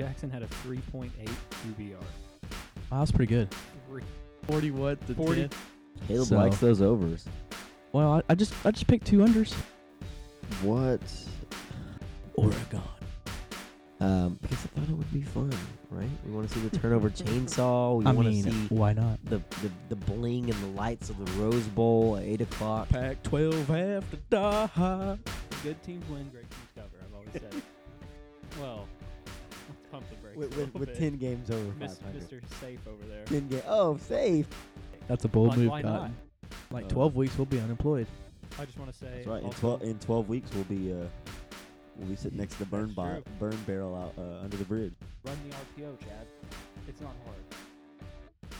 Jackson had a 3.8 QBR. Wow, that's pretty good. Three- 40 what? The 40. 10? Caleb So- likes those overs. Well, I, I just I just picked two unders. What? Oregon. Um, because I thought it would be fun, right? We want to see the turnover chainsaw. We I want to mean, see why not? the, the the bling and the lights of the Rose Bowl at eight o'clock. Pac-12 have to die. Good teams win, great teams cover. I've always said. it. well, With, with, with ten games over Mis- five hundred. Mr. Safe over there. Ten ga- Oh, safe. That's a bold Like, move, why Cotton. not? Like Uh, 12 weeks, we'll be unemployed. I just want to say. That's right. In also- twelve in twelve weeks, we'll be uh, we'll be sitting next to the burn That's bar- true. burn barrel out uh, under the bridge. Run the RPO, Chad. It's not hard.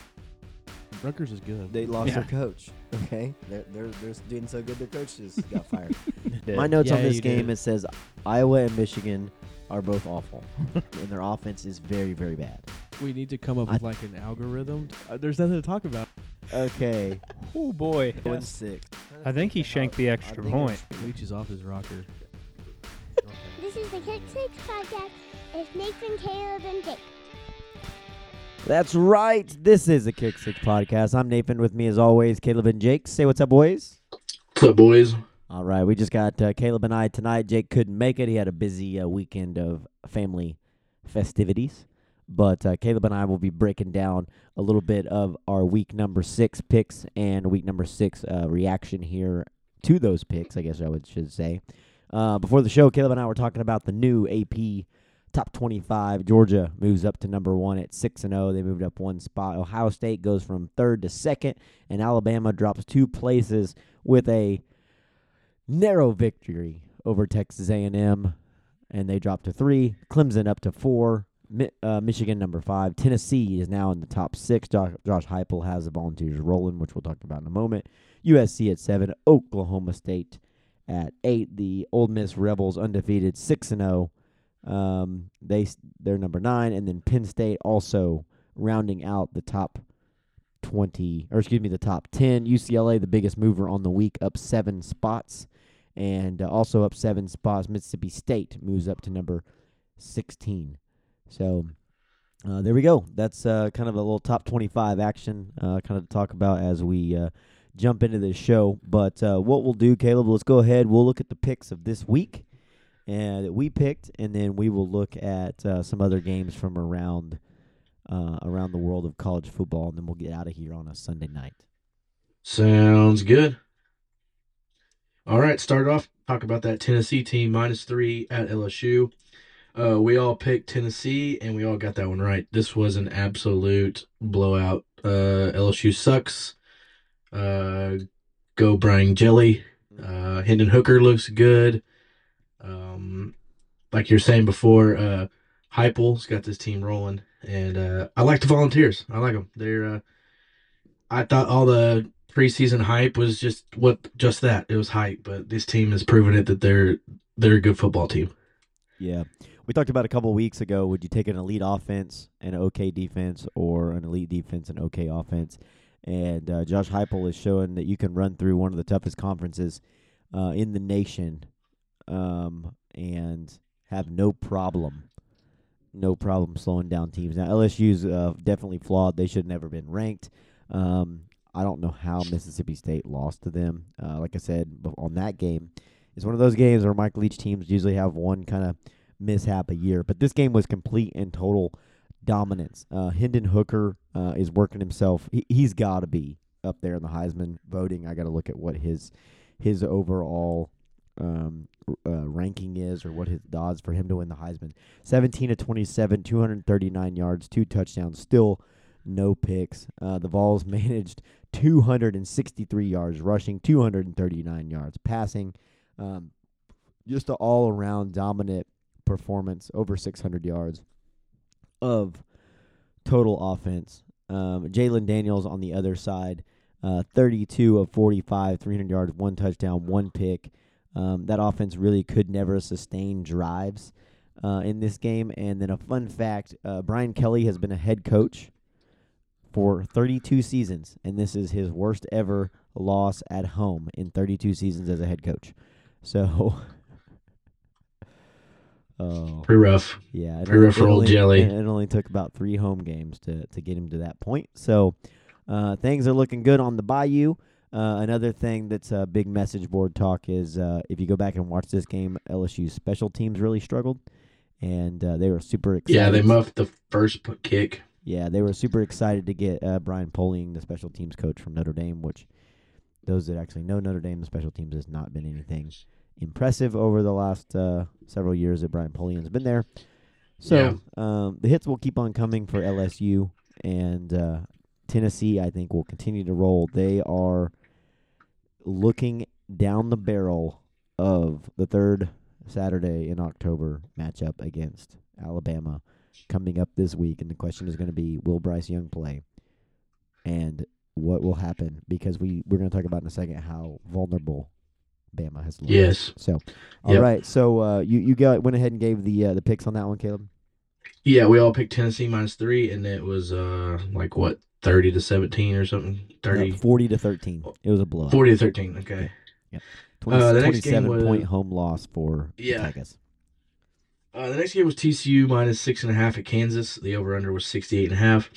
Rutgers is good. They lost Yeah. their coach. Okay, they're they're they're doing so good. Their coach just got fired. My notes on Yeah, this you game did. it says Iowa and Michigan are both awful, and their offense is very very bad. we need to come up I- with like an algorithm. Uh, there's nothing to talk about. Okay, Oh boy. one six. I think he shanked the extra point. Leach is off his rocker. This is the Kick Six podcast. It's Nathan, Caleb, and Jake. That's right. This is a Kick Six podcast. I'm Nathan. With me as always, Caleb and Jake. Say what's up, boys. What's up, boys? All right, we just got uh, Caleb and I tonight. Jake couldn't make it. He had a busy uh, weekend of family festivities. But uh, Caleb and I will be breaking down a little bit of our week number six picks and week number six uh, reaction here to those picks, I guess I would should say. Uh, before the show, Caleb and I were talking about the new AP top 25. Georgia moves up to number one at 6 and 0. They moved up one spot. Ohio State goes from third to second, and Alabama drops two places with a narrow victory over Texas A&M, and they dropped to three. Clemson up to four. Mi- uh, Michigan number five. Tennessee is now in the top six. Josh, Josh Heupel has the Volunteers rolling, which we'll talk about in a moment. USC at seven. Oklahoma State at eight. The Ole Miss Rebels undefeated six and zero. Um, they they're number nine, and then Penn State also rounding out the top twenty, or excuse me, the top ten. UCLA, the biggest mover on the week, up seven spots, and uh, also up seven spots. Mississippi State moves up to number sixteen. So uh, there we go. That's uh, kind of a little top twenty-five action, uh, kind of to talk about as we uh, jump into this show. But uh, what we'll do, Caleb, let's go ahead. We'll look at the picks of this week and that we picked, and then we will look at some other games from around around the world of college football, and then we'll get out of here on a Sunday night. Sounds good. All right, start off. Talk about that Tennessee team minus three at LSU. Uh, we all picked Tennessee, and we all got that one right. This was an absolute blowout. Uh, LSU sucks. Uh, go Brian Jelly. Uh, Hendon Hooker looks good. Um, like you're saying before, uh, Heupel's got this team rolling, and uh, I like the Volunteers. I like them. They're. Uh, I thought all the preseason hype was just what just that. It was hype, but this team has proven it that they're they're a good football team. Yeah. We talked about a couple weeks ago. Would you take an elite offense and an okay defense, or an elite defense and okay offense? And uh, Josh Heupel is showing that you can run through one of the toughest conferences uh, in the nation, um, and have no problem, no problem slowing down teams. Now LSU's uh, definitely flawed. They should have never been ranked. Um, I don't know how Mississippi State lost to them. Uh, like I said on that game, it's one of those games where Mike Leach teams usually have one kind of mishap a year, but this game was complete and total dominance. Uh, Hendon Hooker uh, is working himself. He, he's got to be up there in the Heisman voting. I got to look at what his his overall um, uh, ranking is, or what his odds for him to win the Heisman. Seventeen to twenty-seven, two hundred thirty-nine yards, two touchdowns, still no picks. Uh, the Vols managed 263 yards rushing, 239 yards passing. Um, just an all-around dominant performance, over 600 yards of total offense. Um, Jalen Daniels on the other side, uh, 32 of 45, 300 yards, one touchdown, one pick. Um, that offense really could never sustain drives uh, in this game. And then a fun fact: uh, Brian Kelly has been a head coach for 32 seasons, and this is his worst ever loss at home in 32 seasons as a head coach. So, Oh, Pretty rough. yeah. Pretty only- rough for old only- Jelly. It, only took about three home games to to get him to that point. So uh, things are looking good on the Bayou. Uh, another thing that's a big message board talk is uh, if you go back and watch this game, LSU's special teams really struggled, and uh, they were super excited. Yeah, they muffed the first kick. Yeah, they were super excited to get uh, Brian Polian, the special teams coach from Notre Dame, which those that actually know Notre Dame, the special teams has not been anything impressive over the last uh, several years that Brian Polian's been there. So um, the hits will keep on coming for LSU and uh, Tennessee. I think will continue to roll. They are looking down the barrel of the third Saturday in October matchup against Alabama coming up this week, and the question is going to be: Will Bryce Young play? And what will happen? Because we we're going to talk about in a second how vulnerable Bama has looked. Yes. So, all right. Yep. So uh, you you got went ahead and gave the uh, the picks on that one, Caleb. Yeah, we all picked Tennessee minus three, and it was uh like what thirty to seventeen or something. No, 30, forty to thirteen. It was a blowout. 40 to thirteen. Okay. 20, Uh, the next game 27 point was- home loss for Yeah. Tigers. Uh, the next game was TCU minus six and a half at Kansas. The over under was 68 and a half.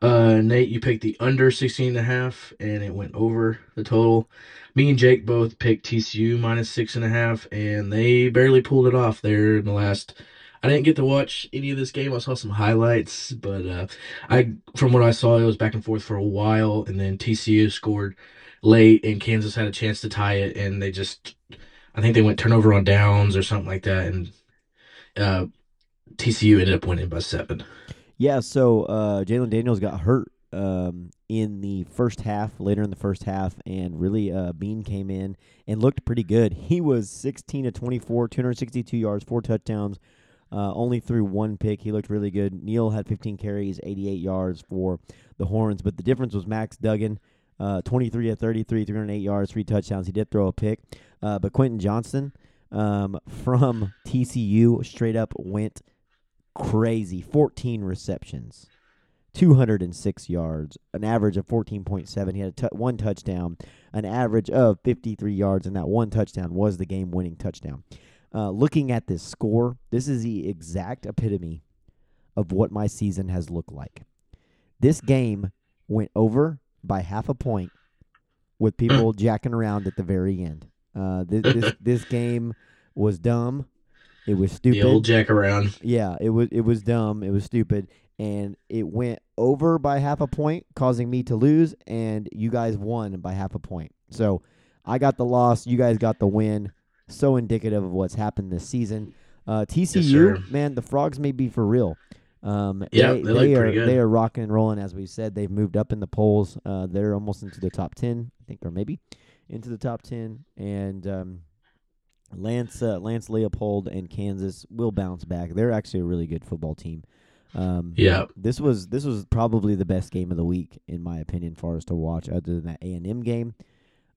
Uh, Nate, you picked the under 16 and a half, and it went over the total. Me and Jake both picked TCU minus six and a half, and they barely pulled it off there in the last. I didn't get to watch any of this game. I saw some highlights, but uh, I, from what I saw, it was back and forth for a while, and then TCU scored late, and Kansas had a chance to tie it, and they just, I think they went turnover on downs or something like that, and uh, TCU ended up winning by seven. Yeah, so uh, Jalon Daniels got hurt um, in the first half, later in the first half, and really uh, Bean came in and looked pretty good. He was 16 to 24, 262 yards, four touchdowns, uh, only threw one pick. He looked really good. Neal had 15 carries, 88 yards for the Horns, but the difference was Max Duggan. Uh, 23 to 33, 308 yards, three touchdowns. He did throw a pick. Uh, but Quentin Johnston um, from TCU straight up went crazy. 14 receptions 206 yards an average of 14.7 he had a t- one touchdown an average of 53 yards and that one touchdown was the game winning touchdown. Uh, looking at this score this is the exact epitome of what my season has looked like. This game went over by half a point with people jacking around at the very end uh, this, this, this game was dumb it was stupid The old jack around. yeah, it was it was dumb, it was stupid, and it went over by half a point, causing me to lose, and you guys won by half a point. So I got the loss, you guys got the win. So indicative of what's happened this season. Uh, TCU, sir. man, the frogs may be for real. Um, Yeah, they, they look are good. they are rocking and rolling as we said. They've moved up in the polls. Uh, they're almost into the top ten, I think, or maybe into the top ten, and um, Lance uh, Lance Leipold and Kansas will bounce back. They're actually a really good football team. Um, Yeah. this was this was probably the best game of the week in my opinion, for us to watch, other than that A and M game.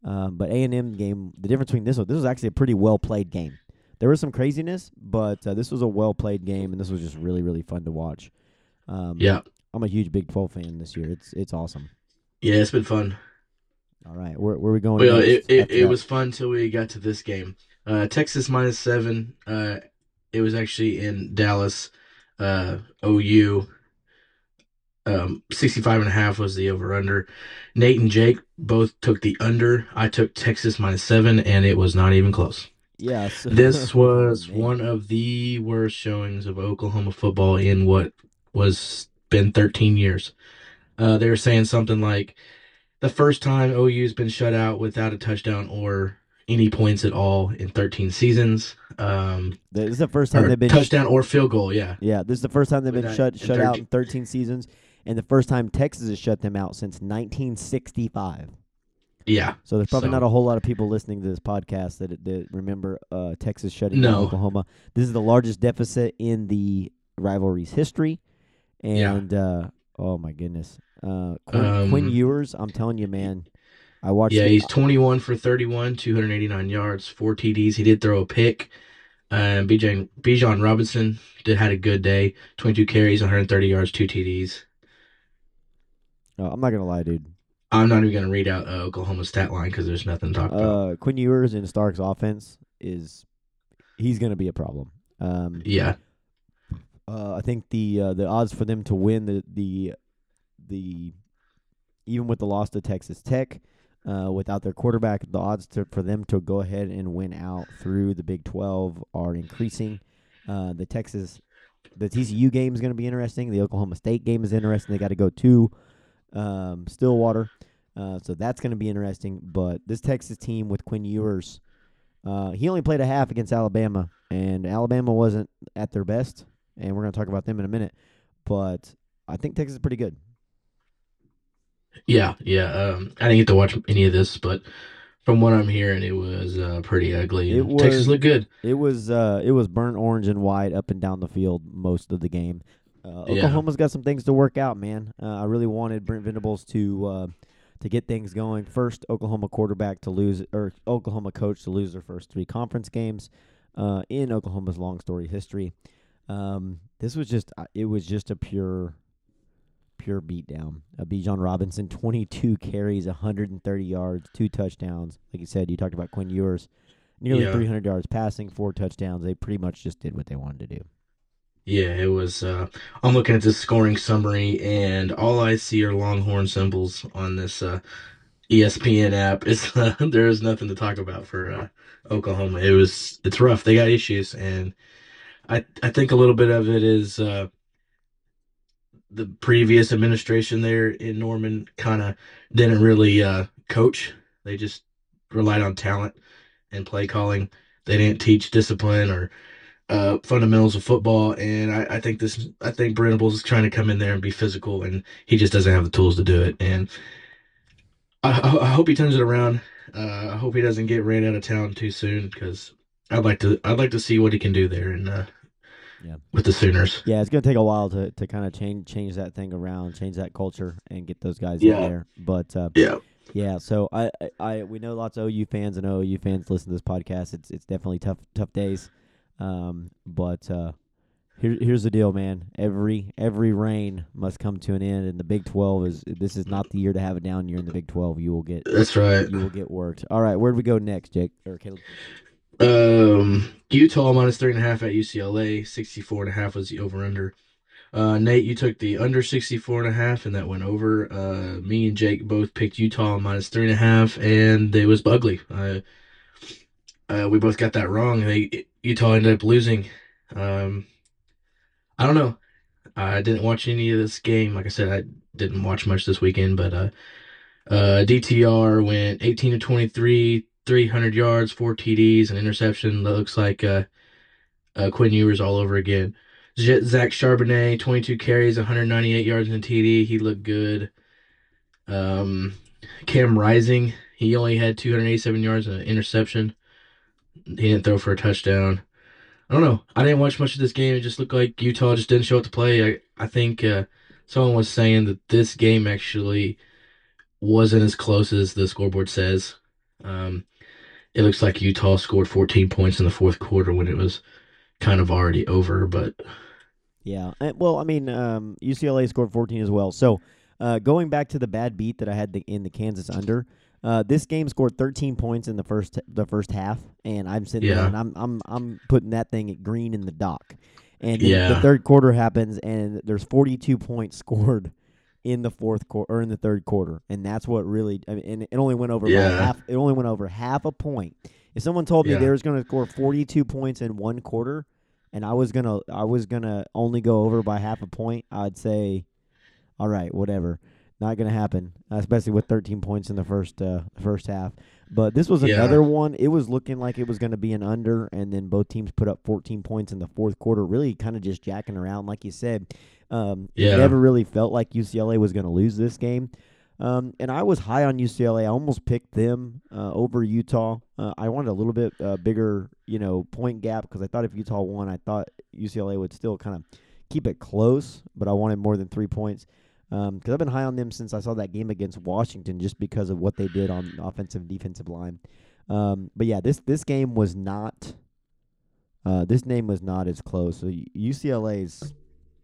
Um, but A and M game, the difference between this one, this was actually a pretty well played game. There was some craziness, but uh, this was a well played game, and this was just really really fun to watch. Um, Yeah. I'm a huge Big 12 fan this year. It's it's awesome. Yeah, it's been fun. All right, where where are we going? Well, it, it, it was fun until we got to this game. Uh, Texas minus seven. Uh, it was actually in Dallas. Uh, OU. Um, 65 and a half was the over under. Nate and Jake both took the under. I took Texas minus seven, and it was not even close. yeah. So This was one of the worst showings of Oklahoma football in what was been 13 years. Uh, they were saying something like the first time OU's been shut out without a touchdown or any points at all in 13 seasons. Um, This is the first time they've been touchdown or field goal. Yeah, Yeah, this is the first time they've been shut shut out in 13 seasons, and the first time Texas has shut them out since 1965. yeah, So there's probably So- not a whole lot of people listening to this podcast that that remember uh, Texas shutting down No. Oklahoma. This is the largest deficit in the rivalry's history, Yeah. and uh, oh my goodness, uh, Quinn, Quinn Um, Ewers, I'm telling you, man, I watched. yeah. the- He's 21 for 31, 289 yards, four TDs. He did throw a pick. Uh, Bijan Bijan Robinson did had a good day. 22 carries, 130 yards, two TDs. oh, I'm not gonna lie, dude. I'm not even gonna read out uh, Oklahoma's stat line because there's nothing to talk about. Uh, Quinn Ewers in Sark's offense is he's going to be a problem. Um, Yeah. uh, I think the uh, the odds for them to win the the the even with the loss to Texas Tech, uh, without their quarterback, the odds to, for them to go ahead and win out through the Big Twelve are increasing. Uh, the Texas, the TCU game is going to be interesting. The Oklahoma State game is interesting. They got to go to um, Stillwater, uh, so that's going to be interesting. But this Texas team with Quinn Ewers, uh, he only played a half against Alabama, and Alabama wasn't at their best. And we're going to talk about them in a minute. But I think Texas is pretty good. Yeah, yeah. Um, I didn't get to watch any of this, but from what I'm hearing, it was uh, pretty ugly. It and Texas was- looked good. It was uh, it was burnt orange and white up and down the field most of the game. Uh, Yeah. Oklahoma's got some things to work out, man. Uh, I really wanted Brent Venables to uh, to get things going. First, Oklahoma quarterback to lose, or Oklahoma coach to lose their first three conference games uh, in Oklahoma's long story history. Um, this was just it was just a pure pure beatdown. Uh, Bijan Robinson, 22 carries, 130 yards, two touchdowns. Like you said, you talked about Quinn Ewers, nearly Yeah. 300 yards passing, four touchdowns. They pretty much just did what they wanted to do. Yeah, it was. Uh, I'm looking at this scoring summary, and all I see are Longhorn symbols on this uh, ESPN app. It's uh, there is nothing to talk about for uh, Oklahoma. It was it's rough. They got issues, and I I think a little bit of it is uh, the previous administration there in Norman kind of didn't really uh, coach. They just relied on talent and play calling. They didn't teach discipline or uh, fundamentals of football, and I, I think this. I think Venables is trying to come in there and be physical, and he just doesn't have the tools to do it. And I, I hope he turns it around. Uh, I hope he doesn't get ran out of town too soon, because I'd like to. I'd like to see what he can do there, and uh, Yeah. with the Sooners. Yeah, it's gonna take a while to, to kind of change change that thing around, change that culture, and get those guys in there. But uh, Yeah, Yeah, so I, I, I we know lots of OU fans and OU fans listen to this podcast. It's it's definitely tough tough days, um, but uh, here here's the deal, man. Every every rain must come to an end, and the Big Twelve is this is not the year to have a down year in the Big Twelve. You will get that's right. you will get worked. All right, where'd we go next, Jake or Caleb? Um, Utah minus three and a half at UCLA. 64 and a half was the over under. Uh, Nate, you took the under 64 and a half, and that went over. Uh, me and Jake both picked Utah minus three and a half, and it was ugly. Uh, uh, we both got that wrong. They Utah ended up losing. Um, I don't know. I didn't watch any of this game. Like I said, I didn't watch much this weekend, but uh, uh, DTR went 18 to 23, 300 yards, four TDs, an interception. That looks like uh, uh, Quinn Ewers all over again. Zach Charbonnet, 22 carries, 198 yards and a TD. He looked good. Um, Cam Rising, he only had 287 yards and an interception. He didn't throw for a touchdown. I don't know. I didn't watch much of this game. It just looked like Utah just didn't show up to play. I, I think uh, someone was saying that this game actually wasn't as close as the scoreboard says. Um, it looks like Utah scored 14 points in the fourth quarter when it was kind of already over. But Yeah. Uh, well, I mean, um, UCLA scored 14 as well. So, uh, going back to the bad beat that I had the, in the Kansas under, uh, this game scored 13 points in the first the first half, and I'm sitting there and I'm I'm I'm putting that thing at green in the dock. And then the third quarter happens, and there's 42 points scored in the fourth quarter or in the third quarter, and that's what really. I mean, and it only went over Yeah. half. It only went over half a point. If someone told me Yeah. they was going to score 42 points in one quarter, and I was gonna I was gonna only go over by half a point, I'd say, all right, whatever. Not gonna happen, especially with 13 points in the first uh, first half. But this was Yeah. another one. It was looking like it was going to be an under, and then both teams put up 14 points in the fourth quarter. Really, kind of just jacking around, like you said. Um, Yeah. It never really felt like UCLA was going to lose this game. Um, and I was high on UCLA. I almost picked them uh, over Utah. Uh, I wanted a little bit uh, bigger, you know, point gap because I thought if Utah won, I thought UCLA would still kind of keep it close, but I wanted more than three points because I've been high on them since I saw that game against Washington, just because of what they did on the offensive and defensive line. Um, but yeah, this this game was not. Uh, this name was not as close. So UCLA is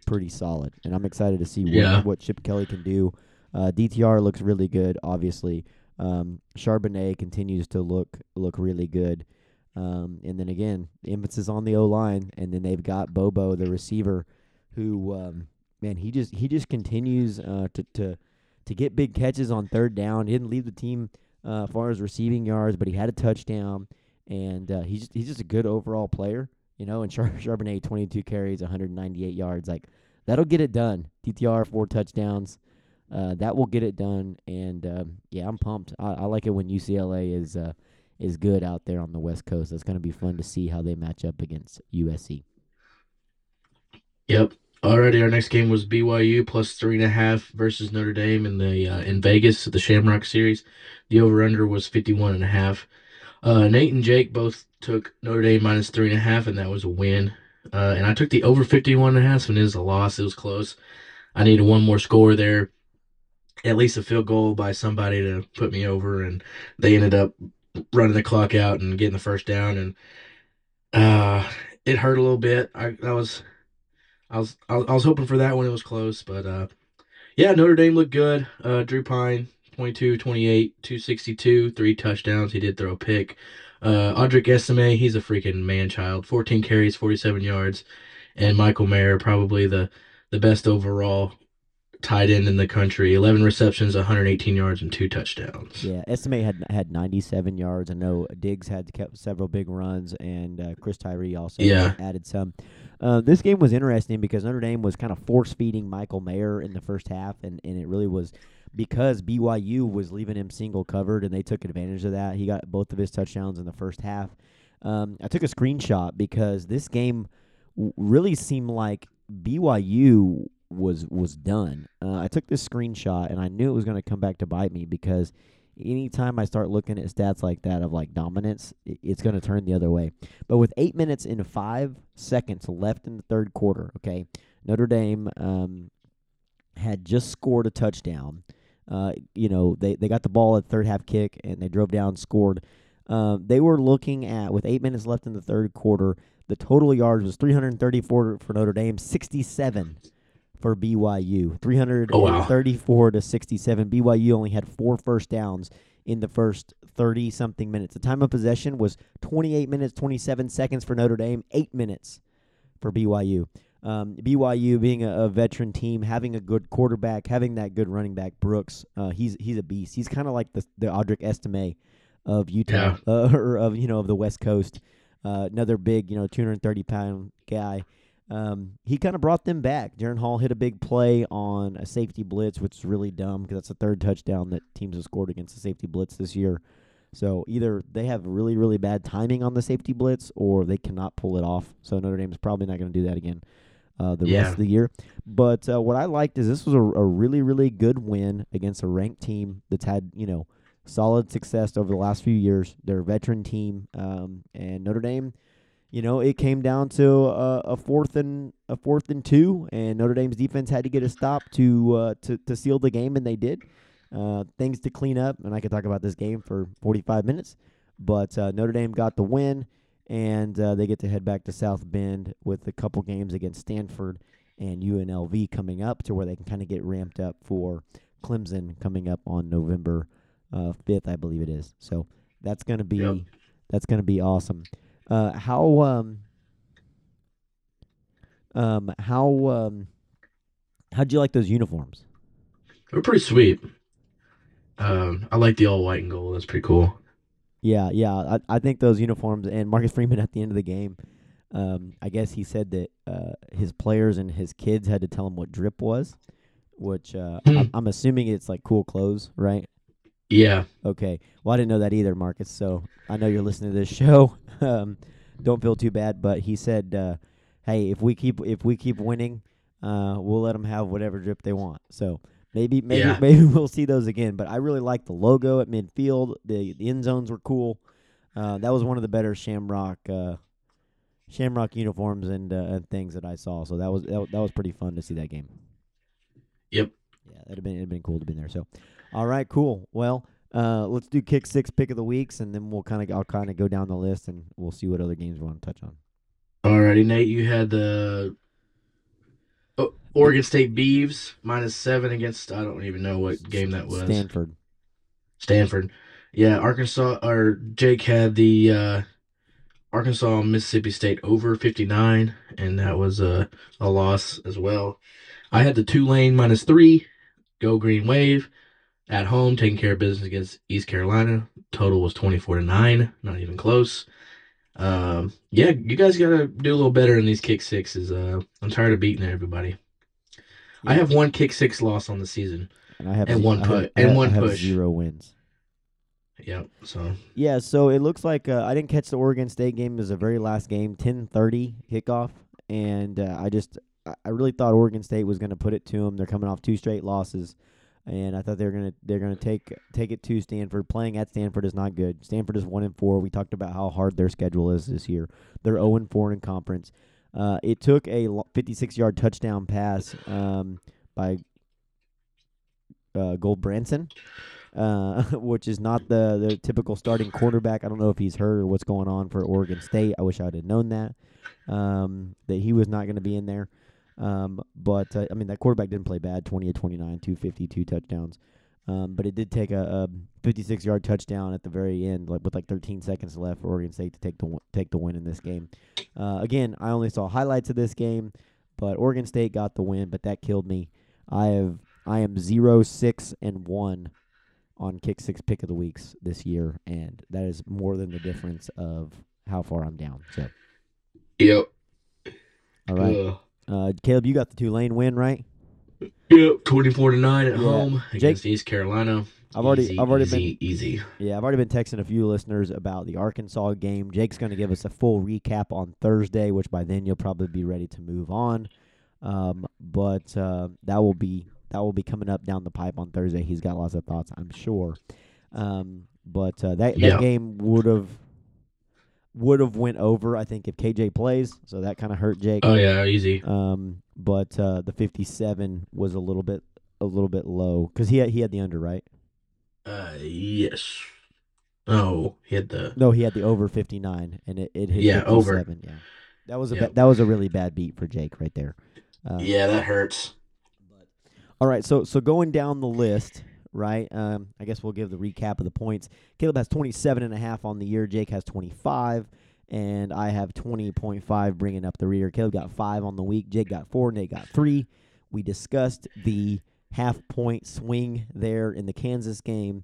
pretty solid, and I'm excited to see what, Yeah. what Chip Kelly can do. Uh, DTR looks really good, obviously. Um, Charbonnet continues to look look really good. Um, and then again, the emphasis on the O line, and then they've got Bobo, the receiver, who um, man, he just he just continues uh, to to to get big catches on third down. He didn't leave the team uh, as far as receiving yards, but he had a touchdown, and uh, he's he's just a good overall player, you know. And Char- Charbonnet, 22 carries, 198 yards, like that'll get it done. TTR four touchdowns, uh, that will get it done. And um, yeah, I'm pumped. I, I like it when UCLA is uh, is good out there on the West Coast. It's going to be fun to see how they match up against USC. Yep. Alrighty, our next game was BYU plus three and a half versus Notre Dame in the uh, in Vegas at the Shamrock Series. The over under was fifty one and a half. Uh, Nate and Jake both took Notre Dame minus three and a half, and that was a win. Uh, and I took the over fifty one and it was a loss. It was close. I needed one more score there, at least a field goal by somebody to put me over, and they ended up running the clock out and getting the first down, and uh, it hurt a little bit. I that I was I was I was hoping for that when it was close, but uh, yeah, Notre Dame looked good. Uh, Drew Pyne, 22, 28, 262, three touchdowns. He did throw a pick. Uh, Audric he's a freaking man child. 14 carries, 47 yards. And Michael Mayer, probably the, the best overall tight end in the country. 11 receptions, 118 yards, and two touchdowns. Yeah, Estime had had 97 yards. I know Diggs had kept several big runs, and uh, Chris Tyree also Yeah. added some. Uh, this game was interesting because Notre Dame was kind of force feeding Michael Mayer in the first half, and, and it really was because BYU was leaving him single covered, and they took advantage of that. He got both of his touchdowns in the first half. Um, I took a screenshot because this game w- really seemed like BYU was was done. Uh, I took this screenshot and I knew it was going to come back to bite me because anytime I start looking at stats like that of like dominance, it's going to turn the other way. But with eight minutes and five seconds left in the third quarter, okay, Notre Dame um, had just scored a touchdown. Uh, you know, they, they got the ball at third half kick and they drove down, scored. Uh, they were looking at with eight minutes left in the third quarter. The total yards was 334 for Notre Dame, 67 for BYU. 334 to 67. BYU only had four first downs in the first 30 something minutes. The time of possession was 28 minutes 27 seconds for Notre Dame, 8 minutes for BYU. Um, BYU being a, a veteran team, having a good quarterback, having that good running back Brooks, uh, he's he's a beast. He's kind of like the the Audric Estime of Utah uh, or of you know of the West Coast. Uh, another big you know 230 pound guy. Um, he kind of brought them back. Jaren Hall hit a big play on a safety blitz, which is really dumb because that's the third touchdown that teams have scored against the safety blitz this year. So either they have really, really bad timing on the safety blitz, or they cannot pull it off. So Notre Dame is probably not going to do that again uh, the Yeah. rest of the year. But uh, what I liked is this was a, a really, really good win against a ranked team that's had you know solid success over the last few years. They're a veteran team, um, and Notre Dame you know, it came down to a, a fourth and a fourth and two, and Notre Dame's defense had to get a stop to uh, to to seal the game, and they did. Uh, things to clean up, and I could talk about this game for 45 minutes, but uh, Notre Dame got the win, and uh, they get to head back to South Bend with a couple games against Stanford and UNLV coming up, to where they can kind of get ramped up for Clemson coming up on November uh, 5th, I believe it is. So that's gonna be Yep. that's gonna be awesome. Uh, how um um how um how'd you like those uniforms? They're pretty sweet. Um, I like the all white and gold. That's pretty cool. Yeah, yeah. I I think those uniforms and Marcus Freeman at the end of the game, um, I guess he said that uh his players and his kids had to tell him what drip was, which uh Hmm. I'm, I'm assuming it's like cool clothes, right? Yeah. Okay. Well, I didn't know that either, Marcus. So I know you're listening to this show. Um, don't feel too bad, but he said, uh, "Hey, if we keep if we keep winning, uh, we'll let them have whatever drip they want." So maybe maybe Yeah. maybe we'll see those again. But I really like the logo at midfield. The, the end zones were cool. Uh, that was one of the better Shamrock uh, Shamrock uniforms and uh, and things that I saw. So that was that, that was pretty fun to see that game. Yep. Yeah, that'd have been it'd been cool to be there. So, all right, cool. Well, uh, let's do kick six pick of the weeks, and then we'll kind of I'll kind of go down the list, and we'll see what other games we want to touch on. Alrighty, Nate. You had the oh, Oregon State Beavs minus seven against I don't even know what game that was. Stanford. Stanford. Yeah, Arkansas or Jake had the uh Arkansas Mississippi State over 59, and that was a, a loss as well. I had the Tulane minus three, go Green Wave at home, taking care of business against East Carolina. Total was 24 to 9, not even close. Um, yeah, you guys got to do a little better in these kick sixes. Uh, I'm tired of beating everybody. I have one kick six loss on the season. And I have And one put- and one I have push. zero wins. Yep. So Yeah, so it looks like uh, I didn't catch the Oregon State game. It was the very last game, ten thirty kickoff, and uh, I just I- really thought Oregon State was going to put it to them. They're coming off two straight losses, and I thought they were gonna they're gonna take take it to Stanford. Playing at Stanford is not good. Stanford is one and four. We talked about how hard their schedule is this year. They're zero and four in conference. Uh, it took a fifty six yard touchdown pass um, by uh, Gulbranson uh, which is not the, the typical starting quarterback. I don't know if he's hurt or what's going on for Oregon State. I wish I would have known that, um, that he was not going to be in there. Um, but, uh, I mean, that quarterback didn't play bad 20 to 29, 250, two touchdowns. Um, but it did take a, a 56 yard touchdown at the very end, like with like 13 seconds left for Oregon State to take the w- take the win in this game. Uh, again, I only saw highlights of this game, but Oregon State got the win, but that killed me. I have I am zero six and one on kick six pick of the weeks this year, and that is more than the difference of how far I'm down. So, yep. all right, Uh, uh, Caleb, you got the Tulane win, right? yep. 24 to 9 at Yeah. home Jake- against East Carolina. I've already- Easy, I've already easy, easy. Yeah, I've already been texting a few listeners about the Arkansas game. Jake's going to give us a full recap on Thursday, which by then you'll probably be ready to move on. Um, but uh, that will be that will be coming up down the pipe on Thursday. He's got lots of thoughts, I'm sure. Um, but uh, that Yeah. that game would have would have went over, I think, if KJ plays. So that kind of hurt Jake. Oh yeah, easy. Um, but uh, the 57 was a little bit a little bit low because he had, he had the under right. Uh, yes. Oh, he had the. No, he had the over 59, and it, it hit Yeah, over. 57. Yeah, that was a Yep. ba- that was a really bad beat for Jake right there. Uh, Yeah, that hurts. But, All right, so so going down the list, right? Um, I guess we'll give the recap of the points. Caleb has 27 and a half on the year. Jake has 25, and I have 20.5 bringing up the rear. Caleb got five on the week. Jake got four. Nate got three. We discussed the half point swing there in the Kansas game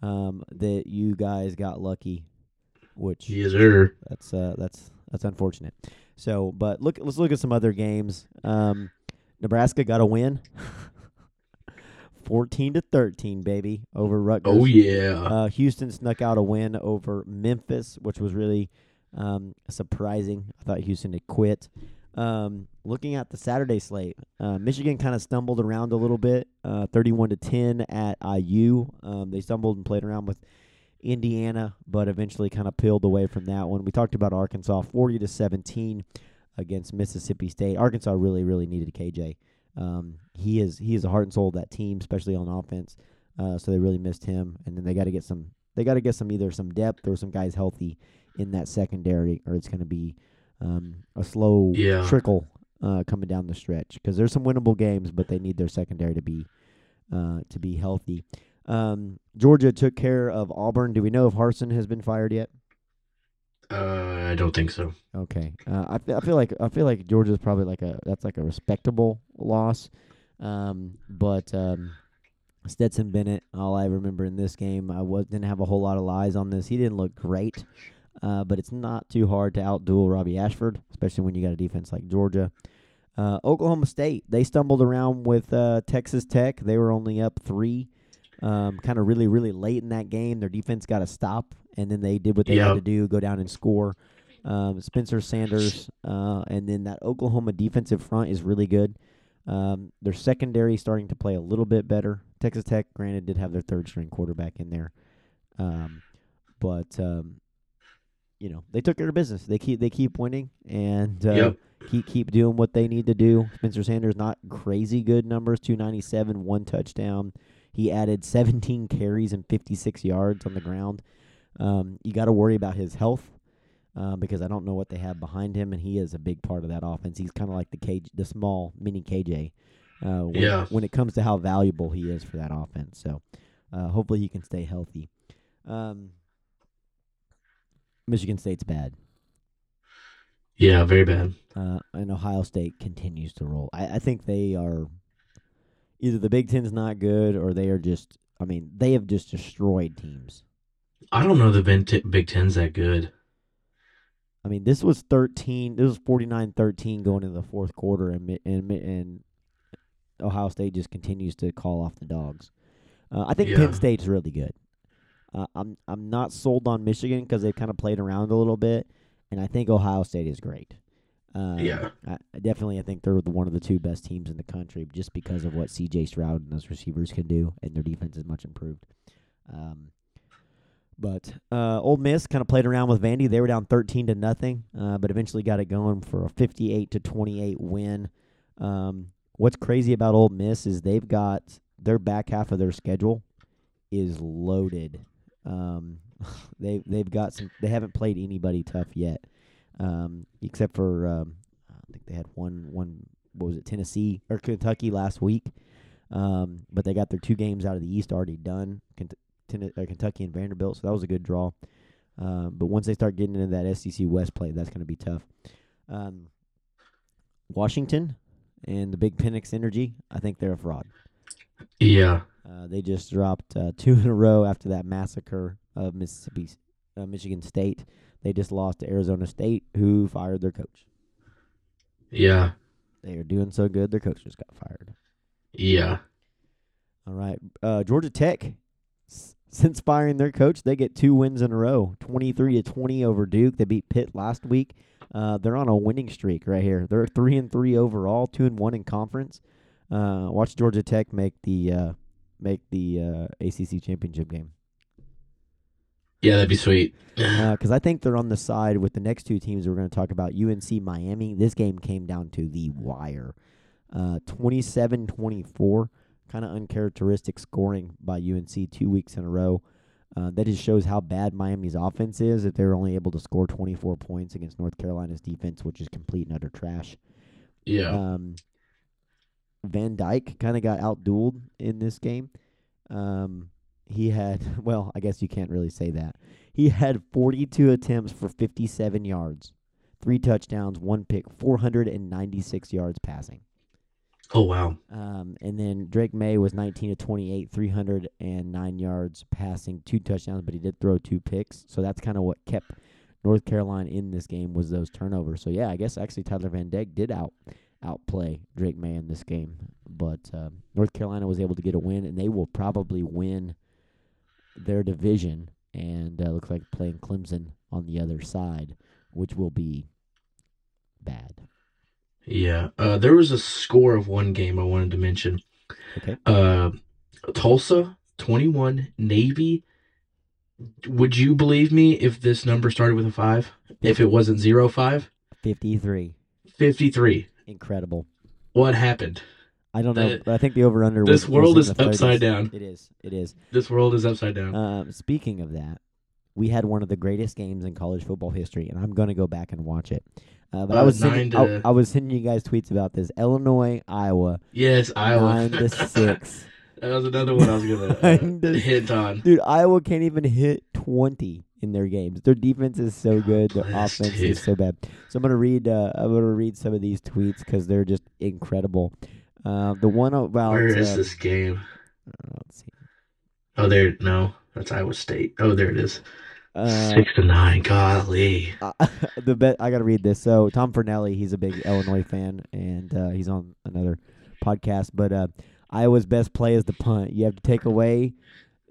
um, that you guys got lucky, which Yes, sir. that's uh, that's that's unfortunate. So, but look, let's look at some other games. Um, Nebraska got a win, fourteen to thirteen, baby, over Rutgers. Oh yeah. Uh, Houston snuck out a win over Memphis, which was really um, surprising. I thought Houston had quit. Um, looking at the Saturday slate, uh, Michigan kind of stumbled around a little bit, uh, thirty-one to ten at IU. Um, they stumbled and played around with Indiana, but eventually kind of peeled away from that one. We talked about Arkansas, forty to seventeen against Mississippi State. Arkansas really, really needed KJ. Um, he is he is the heart and soul of that team, especially on offense. Uh, so they really missed him, and then they got to get some. They got to get some either some depth or some guys healthy in that secondary, or it's going to be um, a slow Yeah. trickle uh, coming down the stretch. Because there's some winnable games, but they need their secondary to be uh, to be healthy. Um, Georgia took care of Auburn. Do we know if Harsin has been fired yet? Uh, I don't think so. Okay. Uh, I feel, I feel like I feel like Georgia's probably like a that's like a respectable loss. Um, but um, Stetson Bennett, all I remember in this game, I was didn't have a whole lot of lies on this. He didn't look great, uh, but it's not too hard to outduel Robbie Ashford, especially when you got a defense like Georgia. Uh, Oklahoma State, they stumbled around with uh, Texas Tech. They were only up three, um, kind of really, really late in that game. Their defense got a stop, and then they did what they had to do, go down and score. Um, Spencer Sanders, uh, and then that Oklahoma defensive front is really good. Um, their secondary starting to play a little bit better. Texas Tech, granted, did have their third string quarterback in there, um, but um, you know they took care of business. They keep they keep winning and uh, Yep. keep keep doing what they need to do. Spencer Sanders not crazy good numbers, two ninety seven, one touchdown. He added seventeen carries and fifty six yards on the ground. Um, you got to worry about his health uh, because I don't know what they have behind him, and he is a big part of that offense. He's kind of like the KJ, the small mini KJ. Uh, when, Yeah. when it comes to how valuable he is for that offense, so uh, hopefully he can stay healthy. Um, Michigan State's bad. Yeah, very bad. uh, and Ohio State continues to roll. I, I think they are either the Big Ten's not good or they are just. I mean, they have just destroyed teams. I don't know the Big Ten's that good. I mean, this was 13. This was 49-13 going into the fourth quarter, and and and Ohio State just continues to call off the dogs. Uh, I think Yeah. Penn State's really good. Uh, I'm I'm not sold on Michigan because they've kind of played around a little bit, and I think Ohio State is great. Um, Yeah. I, I definitely I think they're one of the two best teams in the country just because of what C.J. Stroud and those receivers can do, and their defense is much improved. Um, but uh, Ole Miss kind of played around with Vandy. They were down thirteen to nothing, uh, but eventually got it going for a fifty-eight to twenty-eight win. Um, what's crazy about Ole Miss is they've got their back half of their schedule is loaded. Um, they they've got some. They haven't played anybody tough yet, um, except for um, I think they had one one. What was it? Tennessee or Kentucky last week. Um, but they got their two games out of the East already done. Kent- Ten- uh, Kentucky and Vanderbilt, so that was a good draw. Um, but once they start getting into that SEC West play, that's going to be tough. Um, Washington and the Big Penix Energy, I think they're a fraud. Yeah. Uh, they just dropped uh, two in a row after that massacre of Mississippi, uh, Michigan State. They just lost to Arizona State, who fired their coach. Yeah. They are doing so good, their coach just got fired. Yeah. All right, uh, Georgia Tech. Since firing their coach, they get two wins in a row, twenty-three to twenty over Duke. They beat Pitt last week. Uh, they're on a winning streak right here. They're three and three overall, two and one in conference. Uh, watch Georgia Tech make the uh, make the uh, ACC championship game. Yeah, that'd be sweet. because I think they're on the side with the next two teams we're going to talk about, UNC Miami. This game came down to the wire. Uh, 27-24, kind of uncharacteristic scoring by UNC two weeks in a row. Uh, that just shows how bad Miami's offense is that they're only able to score 24 points against North Carolina's defense, which is complete and utter trash. yeah. Um, Van Dyke kind of got outdueled in this game. Um, he had, well, I guess you can't really say that. He had 42 attempts for 57 yards, three touchdowns, one pick, 496 yards passing. Oh wow. Um, and then Drake Maye was 19 to 28, 309 yards passing, two touchdowns, but he did throw two picks. So that's kind of what kept North Carolina in this game was those turnovers. So yeah, I guess actually Tyler Van Dyke did out outplay Drake Maye in this game, but um, North Carolina was able to get a win, and they will probably win their division. And uh, looks like playing Clemson on the other side, which will be bad. Yeah. Uh, there was a score of one game I wanted to mention. Okay. Uh, Tulsa, 21, Navy. Would you believe me if this number started with a 5? If it wasn't zero five? 53, 53. incredible. What happened? I don't know, I think the over under. this was, world was is upside 30s. down. It is. It is. This world is upside down. Um, speaking of that, we had one of the greatest games in college football history, and I'm going to go back and watch it. Uh, but I Uh, was sending, nine I, I was sending you guys tweets about this. Illinois, Iowa, yes, Iowa. nine to six. that was another one I was going to Nine uh, hit on. Dude, Iowa can't even hit 20 in their games. Their defense is so good. Their bless, offense dude. is so bad. So I'm gonna read. Uh, I'm gonna read some of these tweets because they're just incredible. Uh, the one about Where is uh, this game? uh, let's see. Oh, there. No, that's Iowa State. Oh, there it is. Uh, Six to nine. Golly. uh, the bet I gotta read this. So Tom Fernelli, he's a big Illinois fan, and uh, he's on another podcast. But uh, Iowa's best play is the punt. You have to take away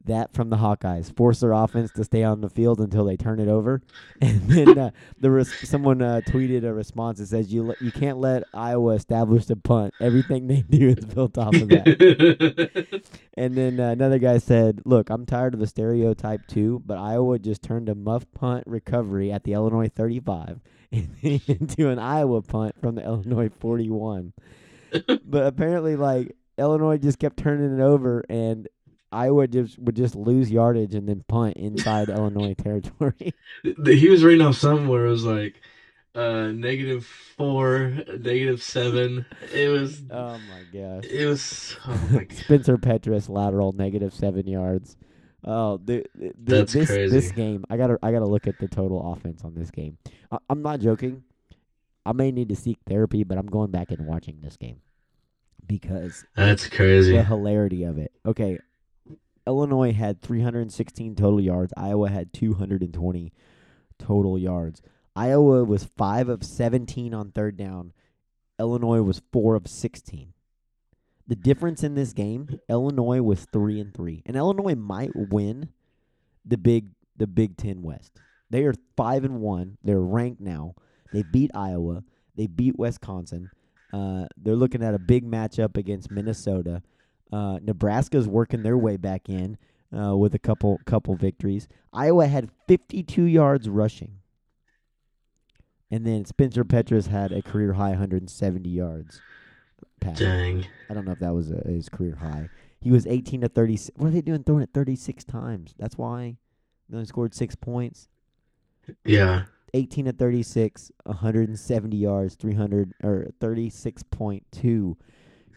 that from the Hawkeyes, force their offense to stay on the field until they turn it over, and then uh, the res- someone uh, tweeted a response that says you le- you can't let Iowa establish the punt. Everything they do is built off of that. And then uh, another guy said, "Look, I'm tired of the stereotype too, but Iowa just turned a muff punt recovery at the Illinois 35 into an Iowa punt from the Illinois 41." but apparently, like Illinois just kept turning it over, and Iowa just would just lose yardage and then punt inside Illinois territory. he was reading off somewhere. It was like uh, negative four, negative seven. It was. oh my gosh! It was. Oh my. Spencer Petras lateral negative seven yards. Oh, That's this, This game, I gotta I gotta look at the total offense on this game. I, I'm not joking. I may need to seek therapy, but I'm going back and watching this game because That's crazy. the hilarity of it. Okay, Illinois had 316 total yards. Iowa had 220 total yards. Iowa was 5 of 17 on third down. Illinois was 4 of 16. The difference in this game, Illinois was 3 and 3. And Illinois might win the Big the Big 10 West. They are 5 and 1. They're ranked now. They beat Iowa. They beat Wisconsin. Uh, they're looking at a big matchup against Minnesota. Uh, Nebraska's working their way back in uh, with a couple couple victories. Iowa had 52 yards rushing, and then Spencer Petras had a career high 170 yards passing. Dang. I don't know if that was a, his career high. He was 18 to 30. What are they doing throwing it 36 times? That's why they only scored six points. Yeah. 18 to 36, 170 yards, 300 or 36.2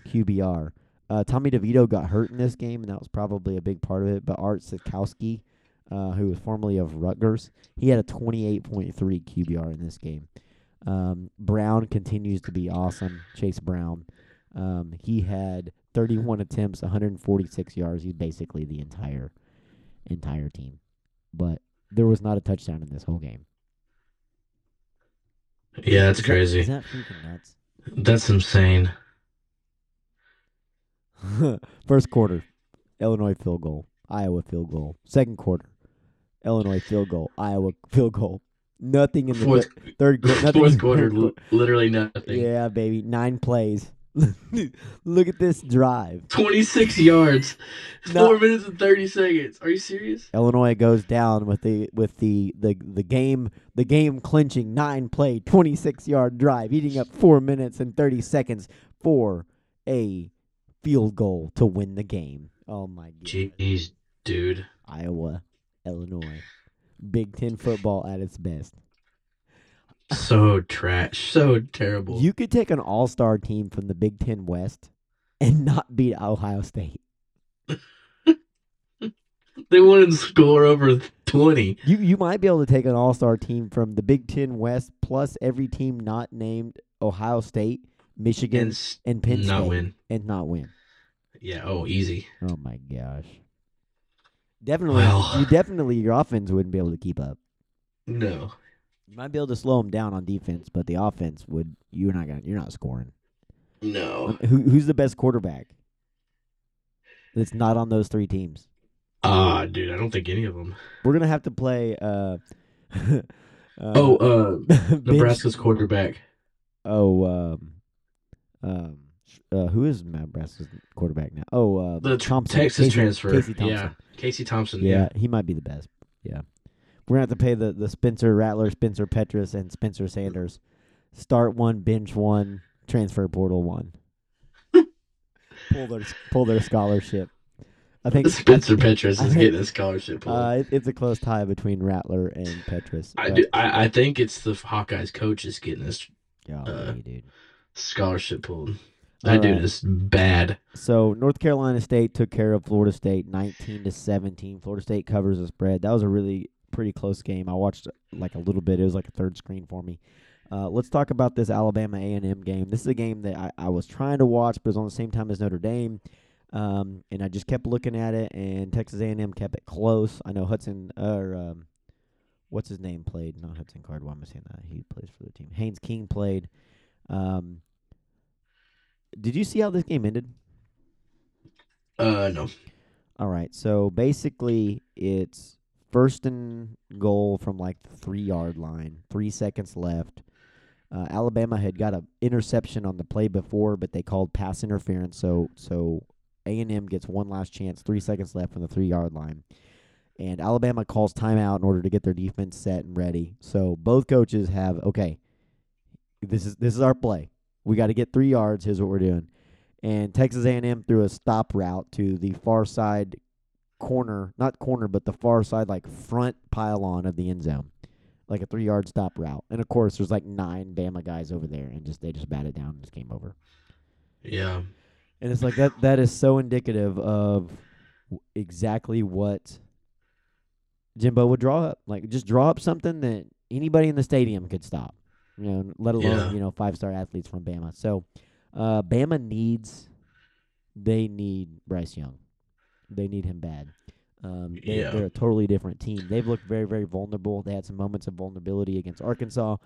QBR. Uh, Tommy DeVito got hurt in this game, and that was probably a big part of it. But Art Sitkowski, uh, who was formerly of Rutgers, he had a 28.3 QBR in this game. Um, Brown continues to be awesome. Chase Brown, um, he had 31 attempts, 146 yards. He's basically the entire entire team, but there was not a touchdown in this whole game. Yeah, that's Is crazy. Is that freaking nuts? That's insane. First quarter, Illinois field goal, Iowa field goal. Second quarter, Illinois field goal, Iowa field goal. Nothing in the Fourth, thir- third. Nothing fourth quarter, third literally nothing. Yeah, baby, nine plays. Look at this drive. 26 yards, No. four minutes and 30 seconds. Are you serious? Illinois goes down with the with the, the the game the game clinching nine play 26 yard drive eating up 4 minutes and 30 seconds for a field goal to win the game. Oh my god. Jeez, dude. Iowa, Illinois. Big 10 football at its best. So trash. So terrible. You could take an all-star team from the Big 10 West and not beat Ohio State. they wouldn't score over 20. You you might be able to take an all-star team from the Big 10 West plus every team not named Ohio State, Michigan, And and, Penn not State win. and not win. Yeah, oh, easy. Oh my gosh. Definitely Well. you definitely your offense wouldn't be able to keep up. No. You might be able to slow them down on defense, but the offense would you're not to you're not scoring. No. Who who's the best quarterback? That's not on those three teams. Ah, dude, I don't think any of them. We're gonna have to play. Uh, uh, Oh, uh, bench- Nebraska's quarterback. Oh, um, um, uh, who is Nebraska's quarterback now? Oh, uh, The Thompson, Texas Casey- transfer. Casey Thompson. Yeah. Casey Thompson. Yeah, Yeah. he might be the best. Yeah, we're gonna have to pay the the Spencer Rattler, Spencer Petras, and Spencer Sanders. Start one, bench one, transfer portal one. pull their pull their scholarship. I think Spencer Petras is getting a scholarship. Uh, it, it's a close tie between Rattler and Petras. I, do, I I think it's the Hawkeyes coach is getting this Golly, uh, dude. Scholarship pulled. That dude right. is bad. So North Carolina State took care of Florida State, nineteen to seventeen. Florida State covers the spread. That was a really pretty close game. I watched like a little bit. It was like a third screen for me. Uh, let's talk about this Alabama A and M game. This is a game that I, I was trying to watch, but it was on the same time as Notre Dame. Um, and I just kept looking at it, and Texas A and M kept it close. I know Hudson or um, what's his name played? Not Hudson Card. Why am I saying that? He plays for the team. Haynes King played. Um, did you see how this game ended? Uh, no. All right. So basically, it's first and goal from like the three yard line, three seconds left. Uh, Alabama had got a interception on the play before, but they called pass interference. So so A and M gets one last chance, three seconds left from the three yard line, and Alabama calls timeout in order to get their defense set and ready. So both coaches have okay. This is this is our play. We got to get three yards. Here's what we're doing and Texas A&M threw a stop route to the far side corner, not corner, but the far side like front pylon of the end zone, like a three yard stop route. And of course, there's like nine Bama guys over there, and just they just batted down and just came over. Yeah. And it's like that that is so indicative of exactly what Jimbo would draw up. Like just draw up something that anybody in the stadium could stop. You know, let alone Yeah. you know five star athletes from Bama. So, uh, Bama needs they need Bryce Young. They need him bad. Um, they, Yeah. They're a totally different team. They've looked very, very vulnerable. They had some moments of vulnerability against Arkansas.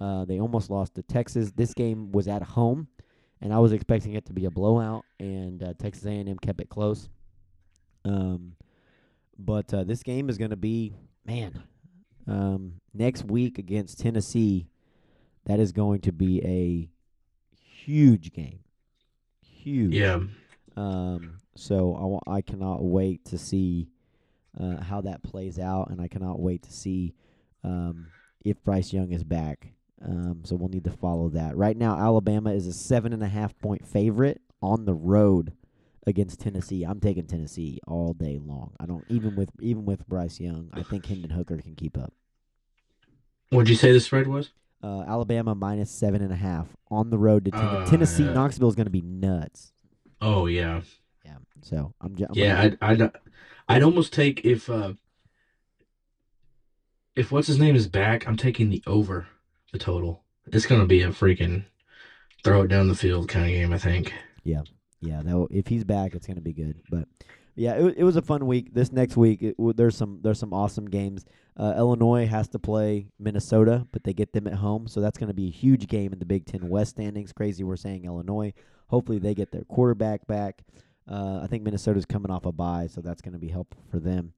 Uh, they almost lost to Texas. This game was at home, and I was expecting it to be a blowout, and uh, Texas A&M kept it close. Um, but uh, this game is going to be, man, um, next week against Tennessee. That is going to be a huge game. Huge. Yeah. Um, so I, wa- I cannot wait to see uh, how that plays out, and I cannot wait to see um, if Bryce Young is back. Um, so we'll need to follow that. Right now, Alabama is a seven and a half point favorite on the road against Tennessee. I'm taking Tennessee all day long. I don't even with even with Bryce Young. I think Hendon Hooker can keep up. What'd you say the spread was? Uh, Alabama minus seven and a half on the road to Ten- Uh, Tennessee. yeah. Knoxville is going to be nuts. Oh yeah. Yeah. So I'm, j- I'm Yeah, I'd, I'd I'd almost take if uh if what's his name is back, I'm taking the over the total. It's gonna be a freaking throw it down the field kind of game, I think. Yeah, yeah. that w- if he's back, it's going to be good. But yeah, it, it was a fun week. This next week, it, there's some there's some awesome games. Uh, Illinois has to play Minnesota, but they get them at home, so that's going to be a huge game in the Big Ten West standings. Crazy, we're saying Illinois. Hopefully, they get their quarterback back. Uh, I think Minnesota's coming off a bye, so that's going to be helpful for them.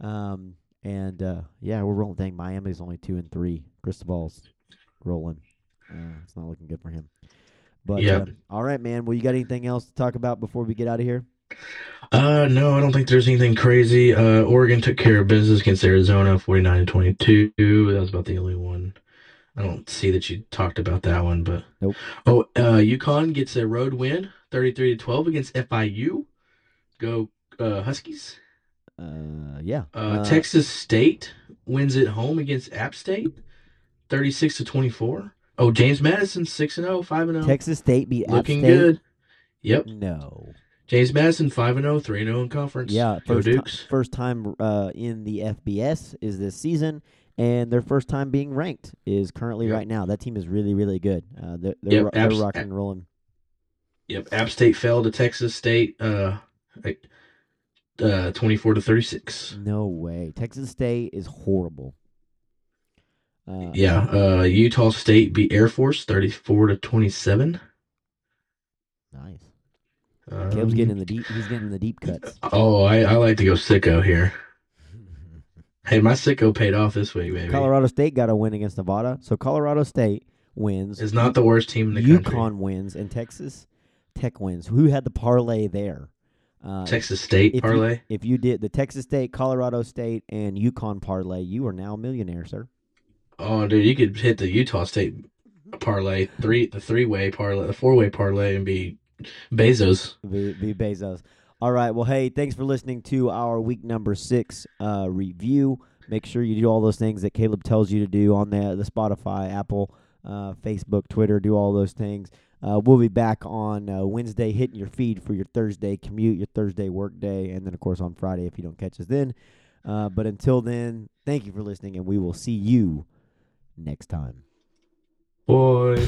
Um, and uh, yeah, we're rolling. Dang, Miami's only two and three. Cristobal's rolling. Uh, it's not looking good for him. But Yeah. uh, all right, man. Well, you got anything else to talk about before we get out of here? Uh no, I don't think there's anything crazy. Uh Oregon took care of business against Arizona 49 to 22. That was about the only one. I don't see that you talked about that one, but Nope. Oh, uh UConn gets a road win 33 to 12 against FIU. Go uh Huskies. Uh, yeah. Uh, Texas State wins at home against App State, thirty-six to twenty-four. Oh, James Madison six and 0, 5 and 0. Texas State beat App looking State. good. Yep, No. James Madison five and 0, 3 and 0 in conference. Yeah, first, Dukes. first time uh, in the FBS is this season, and their first time being ranked is currently Yep. right now. That team is really, really good. Uh, they're they're, Yep, ro- they're rocking and rolling. Yep, App State fell to Texas State, uh, like, uh, twenty-four to thirty-six. No way. Texas State is horrible. Uh, Yeah, uh, Utah State beat Air Force thirty-four to twenty-seven. Nice. Um, Caleb's getting the deep. He's getting the deep cuts. Oh, I, I like to go sicko here. Hey, my sicko paid off this week, baby. Colorado State got a win against Nevada, so Colorado State wins. is not the worst team in the UConn country. wins and Texas Tech wins. Who had the parlay there? Uh, Texas State if you- parlay. If you did the Texas State, Colorado State, and UConn parlay, you are now a millionaire, sir. Oh, dude, you could hit the Utah State parlay, three the three way parlay, the four way parlay, and be Bezos. Be, be Bezos. All right. Well, hey, thanks for listening to our week number six uh, review. Make sure you do all those things that Caleb tells you to do on the the Spotify, Apple, uh, Facebook, Twitter. Do all those things. Uh, we'll be back on uh, Wednesday, hitting your feed for your Thursday commute, your Thursday work day, and then of course on Friday if you don't catch us then. Uh, but until then, thank you for listening, and we will see you next time. Boy.